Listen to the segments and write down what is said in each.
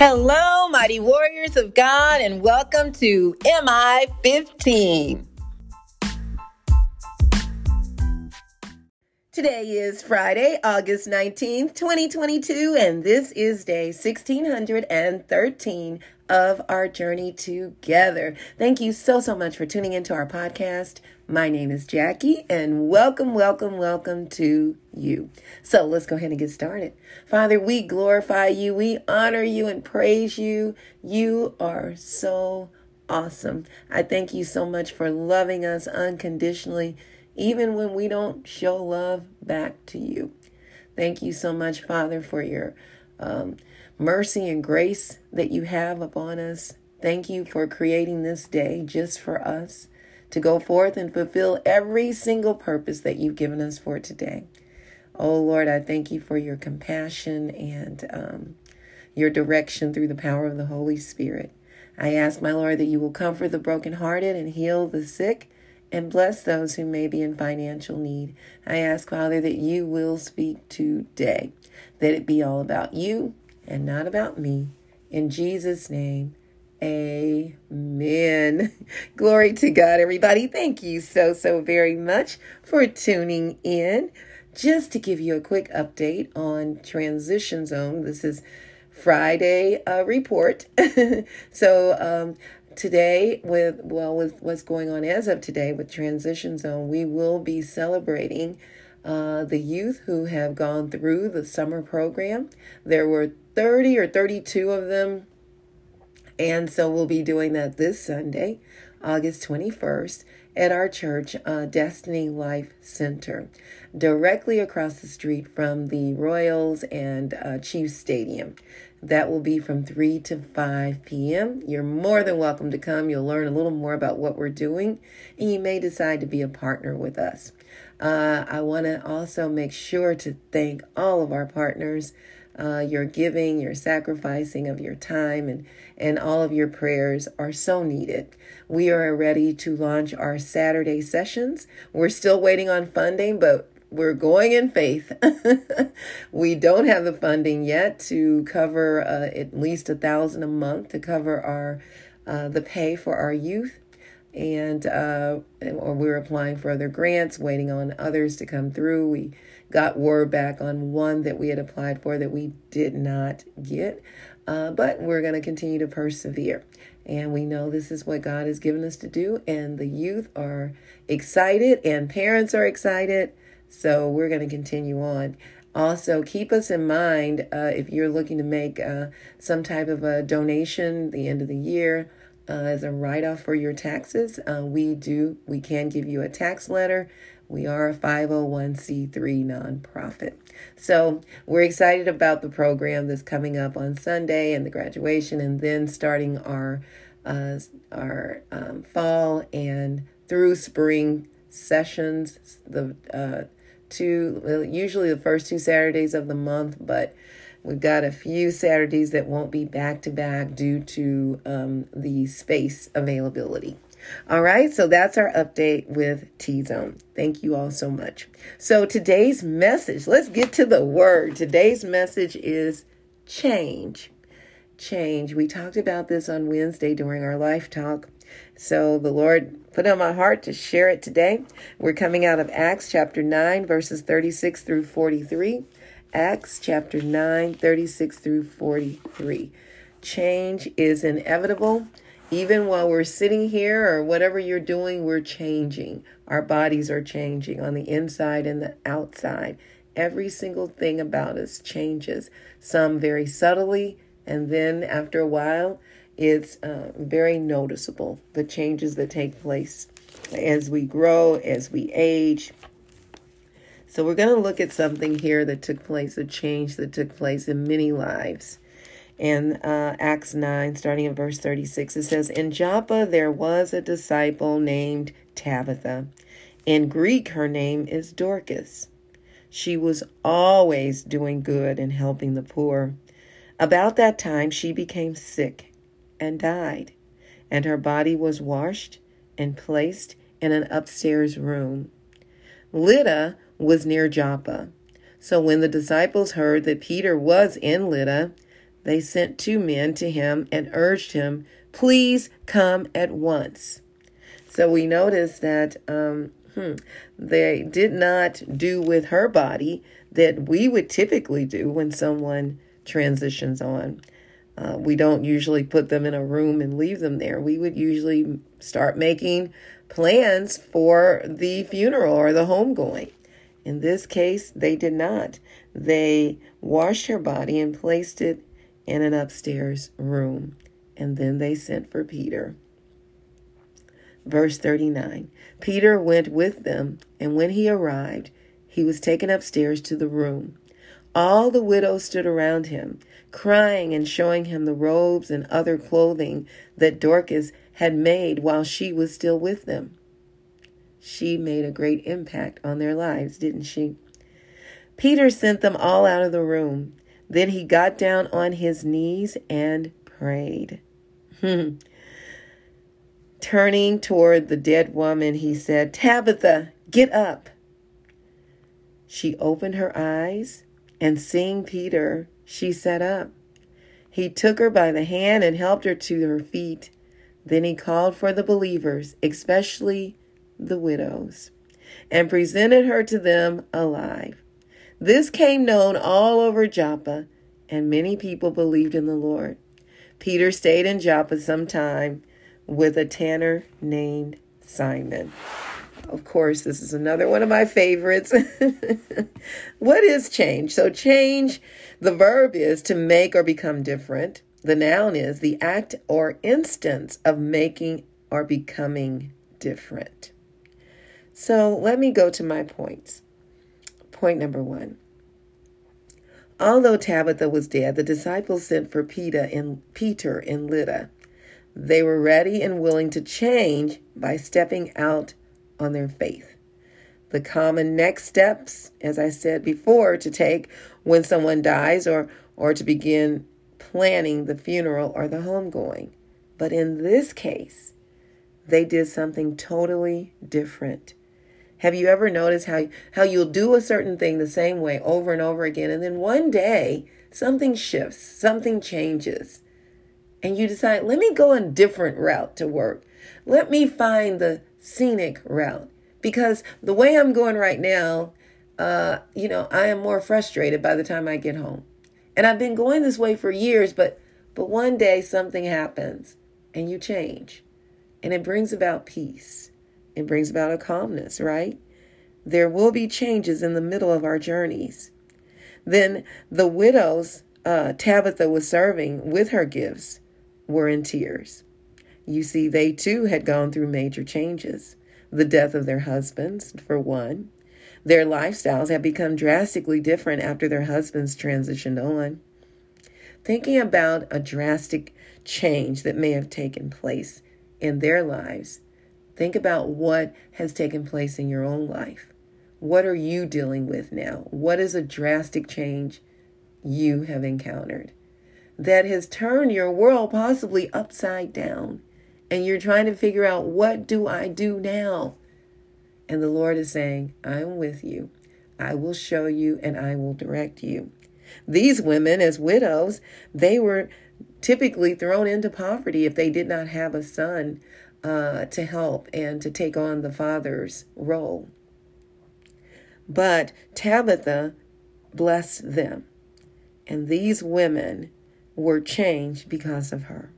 Hello, mighty warriors of God, and welcome to MI 15. Today is Friday, August 19th, 2022, and this is day 1613 of our journey together. Thank you so, so much for tuning into our podcast. My name is Jackie, and welcome, welcome, welcome to you. So let's go ahead and get started. Father, we glorify you, we honor you, and praise you. You are so awesome. I thank you so much for loving us unconditionally, even when we don't show love back to you. Thank you so much, Father, for your um, mercy and grace that you have upon us. Thank you for creating this day just for us to go forth and fulfill every single purpose that you've given us for today. Oh Lord, I thank you for your compassion and um, your direction through the power of the Holy Spirit. I ask, my Lord, that you will comfort the brokenhearted and heal the sick and bless those who may be in financial need. I ask, Father, that you will speak today, that it be all about you and not about me. In Jesus' name, Amen. Glory to God, everybody. Thank you so, so very much for tuning in. Just to give you a quick update on Transition Zone, this is Friday uh, report. so, um, today, with well, with what's going on as of today with Transition Zone, we will be celebrating uh, the youth who have gone through the summer program. There were 30 or 32 of them and so we'll be doing that this Sunday, August 21st, at our church, uh, Destiny Life Center, directly across the street from the Royals and uh, Chiefs Stadium. That will be from 3 to 5 p.m. You're more than welcome to come. You'll learn a little more about what we're doing, and you may decide to be a partner with us. Uh, I want to also make sure to thank all of our partners uh, your giving, your sacrificing of your time, and, and all of your prayers are so needed. We are ready to launch our Saturday sessions. We're still waiting on funding, but we're going in faith. we don't have the funding yet to cover uh, at least a thousand a month to cover our uh, the pay for our youth and uh, or we're applying for other grants, waiting on others to come through. We got word back on one that we had applied for that we did not get, uh, but we're going to continue to persevere. And we know this is what God has given us to do, and the youth are excited, and parents are excited. So we're going to continue on. Also, keep us in mind uh, if you're looking to make uh, some type of a donation the end of the year uh, as a write off for your taxes. Uh, we do, we can give you a tax letter. We are a 501c3 nonprofit. So we're excited about the program that's coming up on Sunday and the graduation, and then starting our uh, our um, fall and through spring sessions. The uh, two usually the first two Saturdays of the month, but We've got a few Saturdays that won't be back to back due to um, the space availability. All right, so that's our update with T Zone. Thank you all so much. So, today's message, let's get to the word. Today's message is change. Change. We talked about this on Wednesday during our life talk. So, the Lord put on my heart to share it today. We're coming out of Acts chapter 9, verses 36 through 43. Acts chapter 9, 36 through 43. Change is inevitable. Even while we're sitting here or whatever you're doing, we're changing. Our bodies are changing on the inside and the outside. Every single thing about us changes, some very subtly, and then after a while, it's uh, very noticeable the changes that take place as we grow, as we age, so we're going to look at something here that took place, a change that took place in many lives. In uh, Acts 9, starting at verse 36, it says, In Joppa there was a disciple named Tabitha. In Greek, her name is Dorcas. She was always doing good and helping the poor. About that time, she became sick and died, and her body was washed and placed in an upstairs room. Lydda was near Joppa. So when the disciples heard that Peter was in Lydda, they sent two men to him and urged him, Please come at once. So we notice that um, hmm, they did not do with her body that we would typically do when someone transitions on. Uh, we don't usually put them in a room and leave them there. We would usually start making plans for the funeral or the homegoing. In this case, they did not. They washed her body and placed it in an upstairs room, and then they sent for Peter. Verse 39 Peter went with them, and when he arrived, he was taken upstairs to the room. All the widows stood around him, crying and showing him the robes and other clothing that Dorcas had made while she was still with them. She made a great impact on their lives, didn't she? Peter sent them all out of the room. Then he got down on his knees and prayed. Turning toward the dead woman, he said, Tabitha, get up. She opened her eyes, and seeing Peter, she sat up. He took her by the hand and helped her to her feet. Then he called for the believers, especially the widows, and presented her to them alive. This came known all over Joppa, and many people believed in the Lord. Peter stayed in Joppa some time with a tanner named Simon. Of course, this is another one of my favorites. what is change? So, change, the verb is to make or become different. The noun is the act or instance of making or becoming different. So, let me go to my points. Point number one. Although Tabitha was dead, the disciples sent for Peter and Peter and Lydda. They were ready and willing to change by stepping out on their faith. The common next steps, as I said before, to take when someone dies or, or to begin planning the funeral or the homegoing. But in this case, they did something totally different. Have you ever noticed how, how you'll do a certain thing the same way over and over again, and then one day something shifts, something changes, and you decide, let me go a different route to work. Let me find the scenic route because the way I'm going right now, uh, you know, I am more frustrated by the time I get home. And I've been going this way for years, but but one day something happens and you change. And it brings about peace. It brings about a calmness, right? There will be changes in the middle of our journeys. Then the widows uh, Tabitha was serving with her gifts were in tears. You see, they too had gone through major changes. The death of their husbands, for one. Their lifestyles had become drastically different after their husbands transitioned on. Thinking about a drastic change that may have taken place in their lives, think about what has taken place in your own life. What are you dealing with now? What is a drastic change you have encountered that has turned your world possibly upside down? And you're trying to figure out what do I do now? And the Lord is saying, I'm with you. I will show you and I will direct you. These women, as widows, they were typically thrown into poverty if they did not have a son uh, to help and to take on the father's role. But Tabitha blessed them, and these women were changed because of her.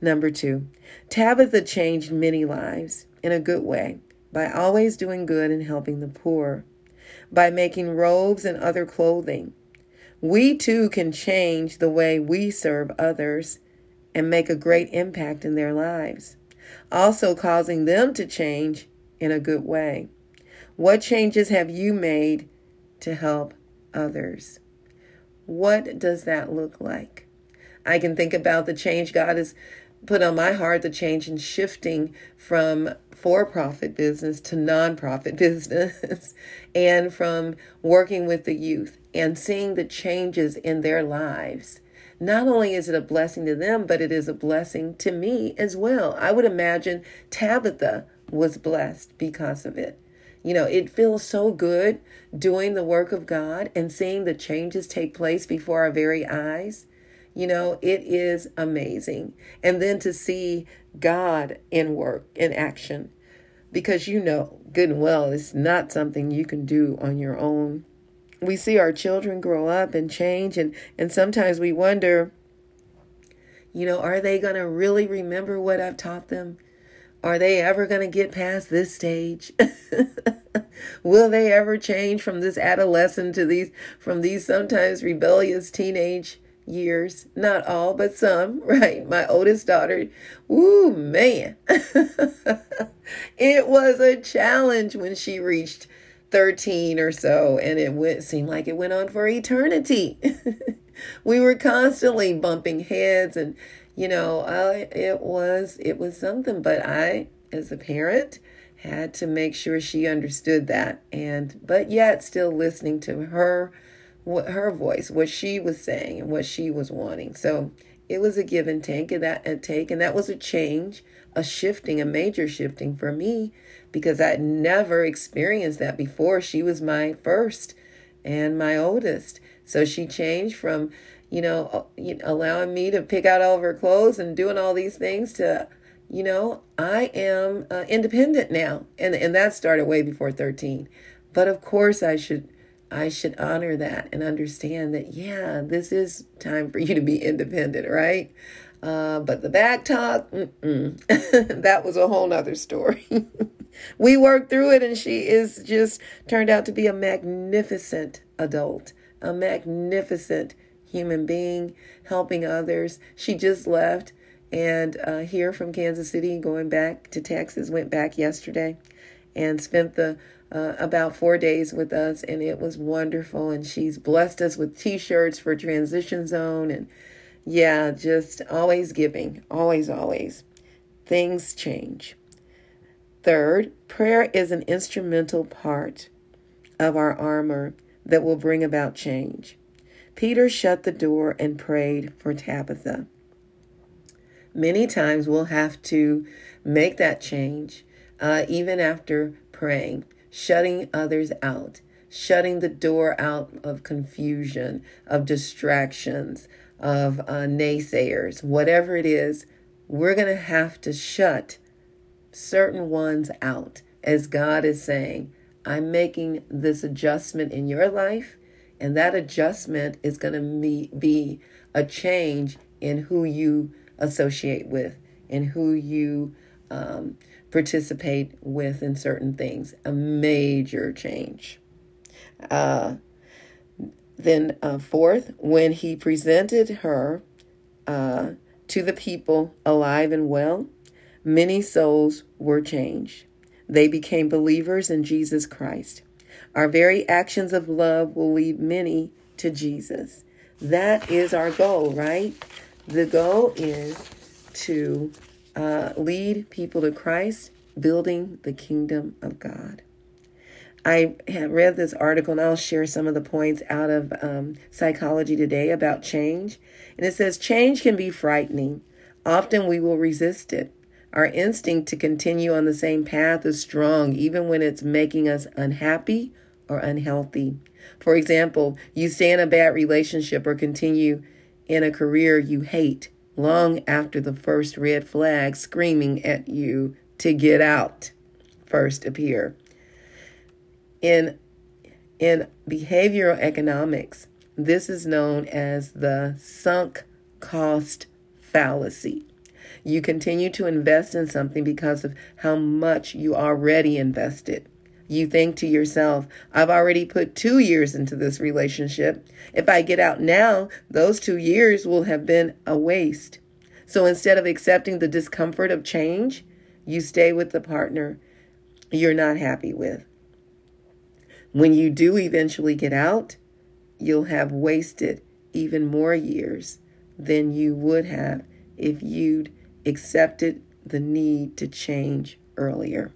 Number two, Tabitha changed many lives in a good way by always doing good and helping the poor, by making robes and other clothing. We too can change the way we serve others and make a great impact in their lives, also causing them to change in a good way. What changes have you made to help others? What does that look like? I can think about the change God has put on my heart the change in shifting from for profit business to nonprofit business and from working with the youth and seeing the changes in their lives. Not only is it a blessing to them, but it is a blessing to me as well. I would imagine Tabitha was blessed because of it. You know, it feels so good doing the work of God and seeing the changes take place before our very eyes. You know, it is amazing. And then to see God in work, in action, because you know good and well it's not something you can do on your own. We see our children grow up and change, and, and sometimes we wonder, you know, are they going to really remember what I've taught them? Are they ever going to get past this stage? Will they ever change from this adolescent to these, from these sometimes rebellious teenage years? Not all, but some, right? My oldest daughter, woo, man. it was a challenge when she reached 13 or so, and it went, seemed like it went on for eternity. we were constantly bumping heads and you know, I, it was it was something, but I as a parent had to make sure she understood that and but yet still listening to her what her voice, what she was saying and what she was wanting. So it was a give and take and that and take and that was a change, a shifting, a major shifting for me because I'd never experienced that before. She was my first and my oldest. So she changed from you know, uh, allowing me to pick out all of her clothes and doing all these things to, you know, I am uh, independent now. And, and that started way before 13. But of course I should, I should honor that and understand that, yeah, this is time for you to be independent, right? Uh, but the back talk, that was a whole nother story. we worked through it and she is just turned out to be a magnificent adult, a magnificent human being, helping others. She just left and uh, here from Kansas City, going back to Texas, went back yesterday and spent the uh, about four days with us, and it was wonderful. And she's blessed us with T-shirts for Transition Zone, and yeah, just always giving, always, always. Things change. Third, prayer is an instrumental part of our armor that will bring about change. Peter shut the door and prayed for Tabitha. Many times we'll have to make that change, uh, even after praying, shutting others out, shutting the door out of confusion, of distractions, of uh, naysayers, whatever it is, we're going to have to shut certain ones out. As God is saying, I'm making this adjustment in your life and that adjustment is going to be a change in who you associate with and who you um, participate with in certain things. A major change. Uh, then, uh, fourth, when he presented her uh, to the people alive and well, many souls were changed. They became believers in Jesus Christ. Our very actions of love will lead many to Jesus. That is our goal, right? The goal is to uh, lead people to Christ, building the kingdom of God. I have read this article and I'll share some of the points out of um, Psychology Today about change. And it says change can be frightening. Often we will resist it. Our instinct to continue on the same path is strong, even when it's making us unhappy or unhealthy. For example, you stay in a bad relationship or continue in a career you hate long after the first red flag screaming at you to get out first appear. In in behavioral economics, this is known as the sunk cost fallacy. You continue to invest in something because of how much you already invested. You think to yourself, I've already put two years into this relationship. If I get out now, those two years will have been a waste. So instead of accepting the discomfort of change, you stay with the partner you're not happy with. When you do eventually get out, you'll have wasted even more years than you would have if you'd accepted the need to change earlier.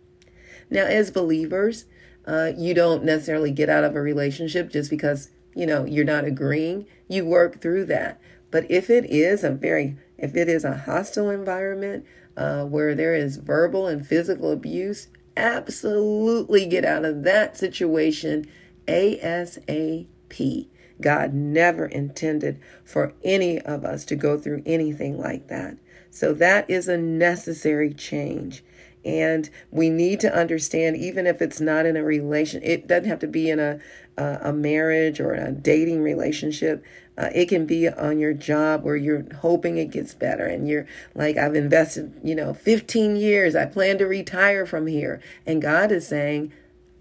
Now, as believers, uh, you don't necessarily get out of a relationship just because, you know, you're not agreeing. You work through that. But if it is a very, if it is a hostile environment uh, where there is verbal and physical abuse, absolutely get out of that situation ASAP. God never intended for any of us to go through anything like that. So that is a necessary change. And we need to understand, even if it's not in a relation, it doesn't have to be in a, a, a marriage or a dating relationship. Uh, it can be on your job where you're hoping it gets better and you're like, I've invested, you know, 15 years. I plan to retire from here. And God is saying,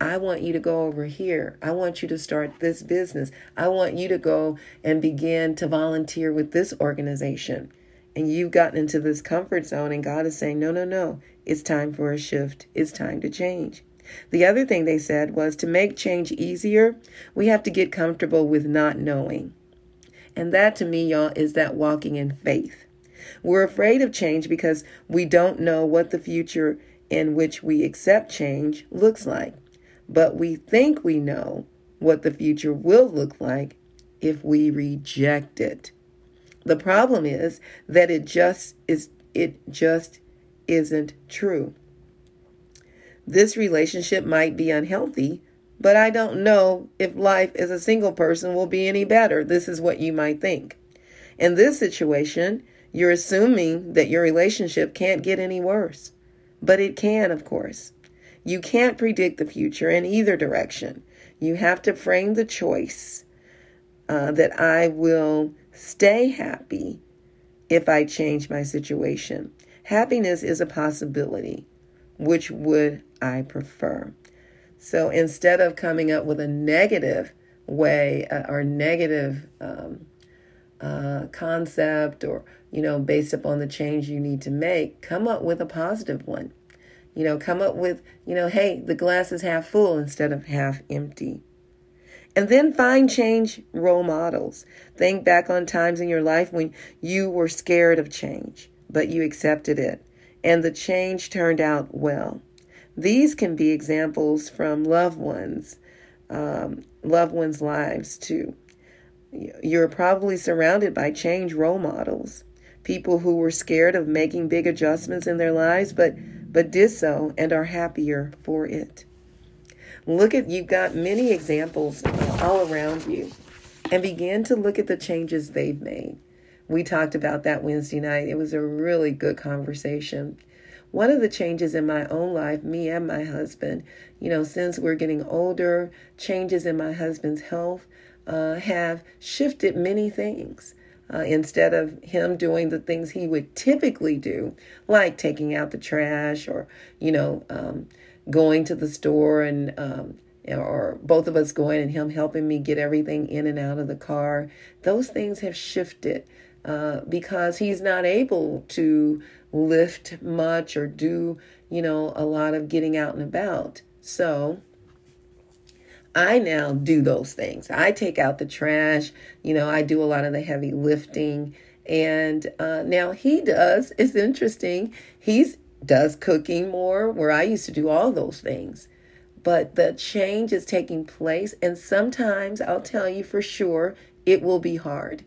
I want you to go over here. I want you to start this business. I want you to go and begin to volunteer with this organization. And you've gotten into this comfort zone, and God is saying, No, no, no. It's time for a shift. It's time to change. The other thing they said was to make change easier, we have to get comfortable with not knowing. And that to me, y'all, is that walking in faith. We're afraid of change because we don't know what the future in which we accept change looks like but we think we know what the future will look like if we reject it. The problem is that it just is it just isn't true. This relationship might be unhealthy, but I don't know if life as a single person will be any better. This is what you might think. In this situation, you're assuming that your relationship can't get any worse, but it can, of course. You can't predict the future in either direction. You have to frame the choice uh, that I will stay happy if I change my situation. Happiness is a possibility. Which would I prefer? So instead of coming up with a negative way uh, or negative um, uh, concept or, you know, based upon the change you need to make, come up with a positive one. You know, come up with, you know, hey, the glass is half full instead of half empty. And then find change role models. Think back on times in your life when you were scared of change, but you accepted it, and the change turned out well. These can be examples from loved ones, um, loved ones' lives too. You're probably surrounded by change role models, people who were scared of making big adjustments in their lives, but but did so and are happier for it. Look at, you've got many examples all around you, and begin to look at the changes they've made. We talked about that Wednesday night. It was a really good conversation. One of the changes in my own life, me and my husband, you know, since we're getting older, changes in my husband's health uh, have shifted many things uh, instead of him doing the things he would typically do, like taking out the trash or, you know, um, going to the store and, um, or both of us going and him helping me get everything in and out of the car. Those things have shifted uh, because he's not able to lift much or do, you know, a lot of getting out and about. So, I now do those things. I take out the trash, you know, I do a lot of the heavy lifting. And uh, now he does, it's interesting, he's does cooking more where I used to do all those things. But the change is taking place. And sometimes I'll tell you for sure it will be hard.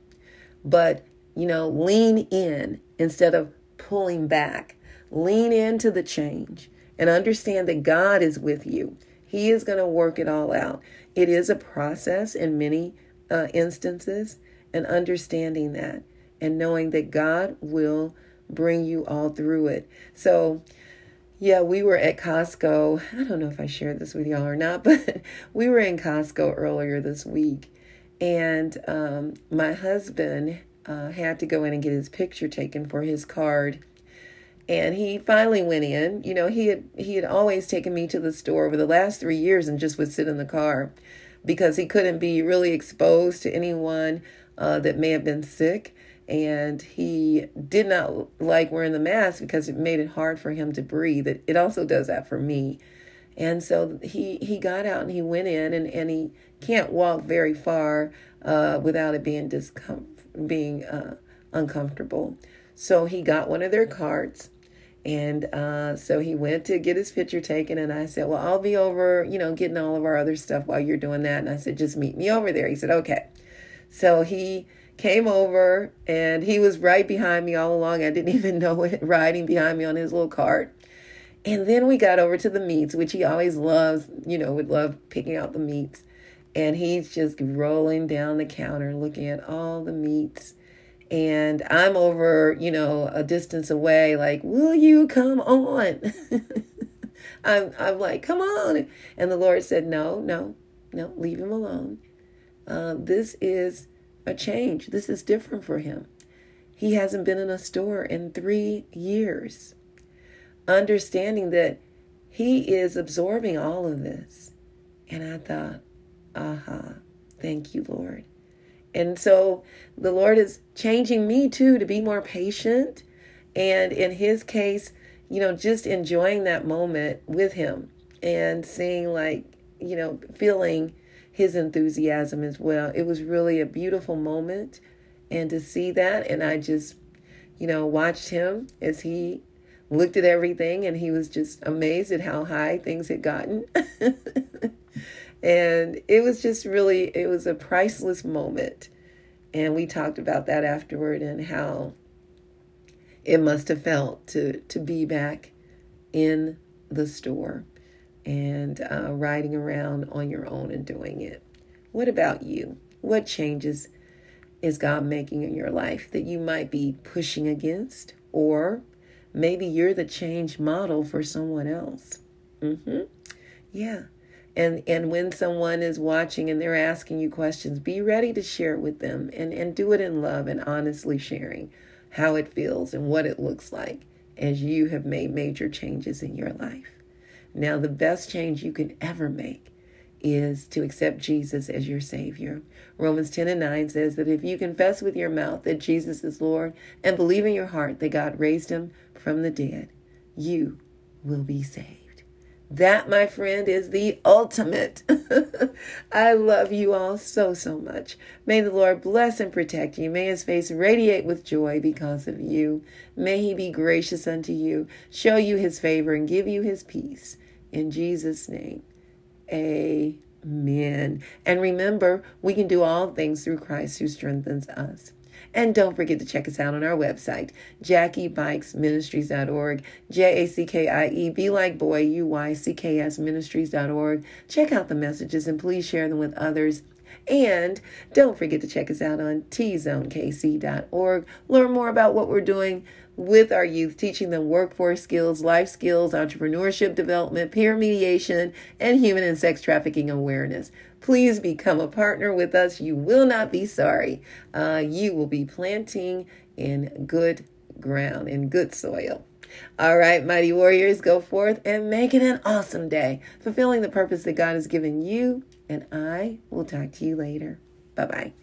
But, you know, lean in instead of pulling back. Lean into the change and understand that God is with you. He is going to work it all out. It is a process in many uh, instances, and understanding that and knowing that God will bring you all through it. So, yeah, we were at Costco. I don't know if I shared this with y'all or not, but we were in Costco earlier this week, and um, my husband uh, had to go in and get his picture taken for his card and he finally went in you know he had he had always taken me to the store over the last three years and just would sit in the car because he couldn't be really exposed to anyone uh, that may have been sick and he did not like wearing the mask because it made it hard for him to breathe it, it also does that for me and so he he got out and he went in and, and he can't walk very far uh, without it being discom- being uh, uncomfortable so he got one of their cards. And uh, so he went to get his picture taken. And I said, Well, I'll be over, you know, getting all of our other stuff while you're doing that. And I said, Just meet me over there. He said, Okay. So he came over and he was right behind me all along. I didn't even know it, riding behind me on his little cart. And then we got over to the meats, which he always loves, you know, would love picking out the meats. and he's just rolling down the counter looking at all the meats and i'm over you know a distance away like will you come on i'm i'm like come on and the lord said no no no leave him alone uh, this is a change this is different for him he hasn't been in a store in three years understanding that he is absorbing all of this and i thought aha, uh-huh. thank you, Lord. And so the Lord is changing me too to be more patient. And in his case, you know, just enjoying that moment with him and seeing, like, you know, feeling his enthusiasm as well. It was really a beautiful moment. And to see that, and I just, you know, watched him as he looked at everything and he was just amazed at how high things had gotten. And it was just really, it was a priceless moment. And we talked about that afterward and how it must have felt to, to be back in the store and uh, riding around on your own and doing it. What about you? What changes is God making in your life that you might be pushing against? Or maybe you're the change model for someone else. Mm-hmm. Yeah and and when someone is watching and they're asking you questions be ready to share it with them and and do it in love and honestly sharing how it feels and what it looks like as you have made major changes in your life now the best change you can ever make is to accept Jesus as your Savior. Romans 10 and 9 says that if you confess with your mouth that Jesus is Lord and believe in your heart that God raised him from the dead, you will be saved. That, my friend, is the ultimate. I love you all so, so much. May the Lord bless and protect you. May his face radiate with joy because of you. May he be gracious unto you, show you his favor, and give you his peace. In Jesus' name, amen. And remember, we can do all things through Christ who strengthens us. And don't forget to check us out on our website, JackieBuycksMinistries.org, J A C K I E, B like boy, U Y C K S Ministries.org. Check out the messages and please share them with others. And don't forget to check us out on tzonekc.org. Learn more about what we're doing with our youth, teaching them workforce skills, life skills, entrepreneurship development, peer mediation, and human and sex trafficking awareness. Please become a partner with us. You will not be sorry. Uh, you will be planting in good ground, in good soil. All right, mighty warriors, go forth and make it an awesome day, fulfilling the purpose that God has given you. And I will talk to you later. Bye bye.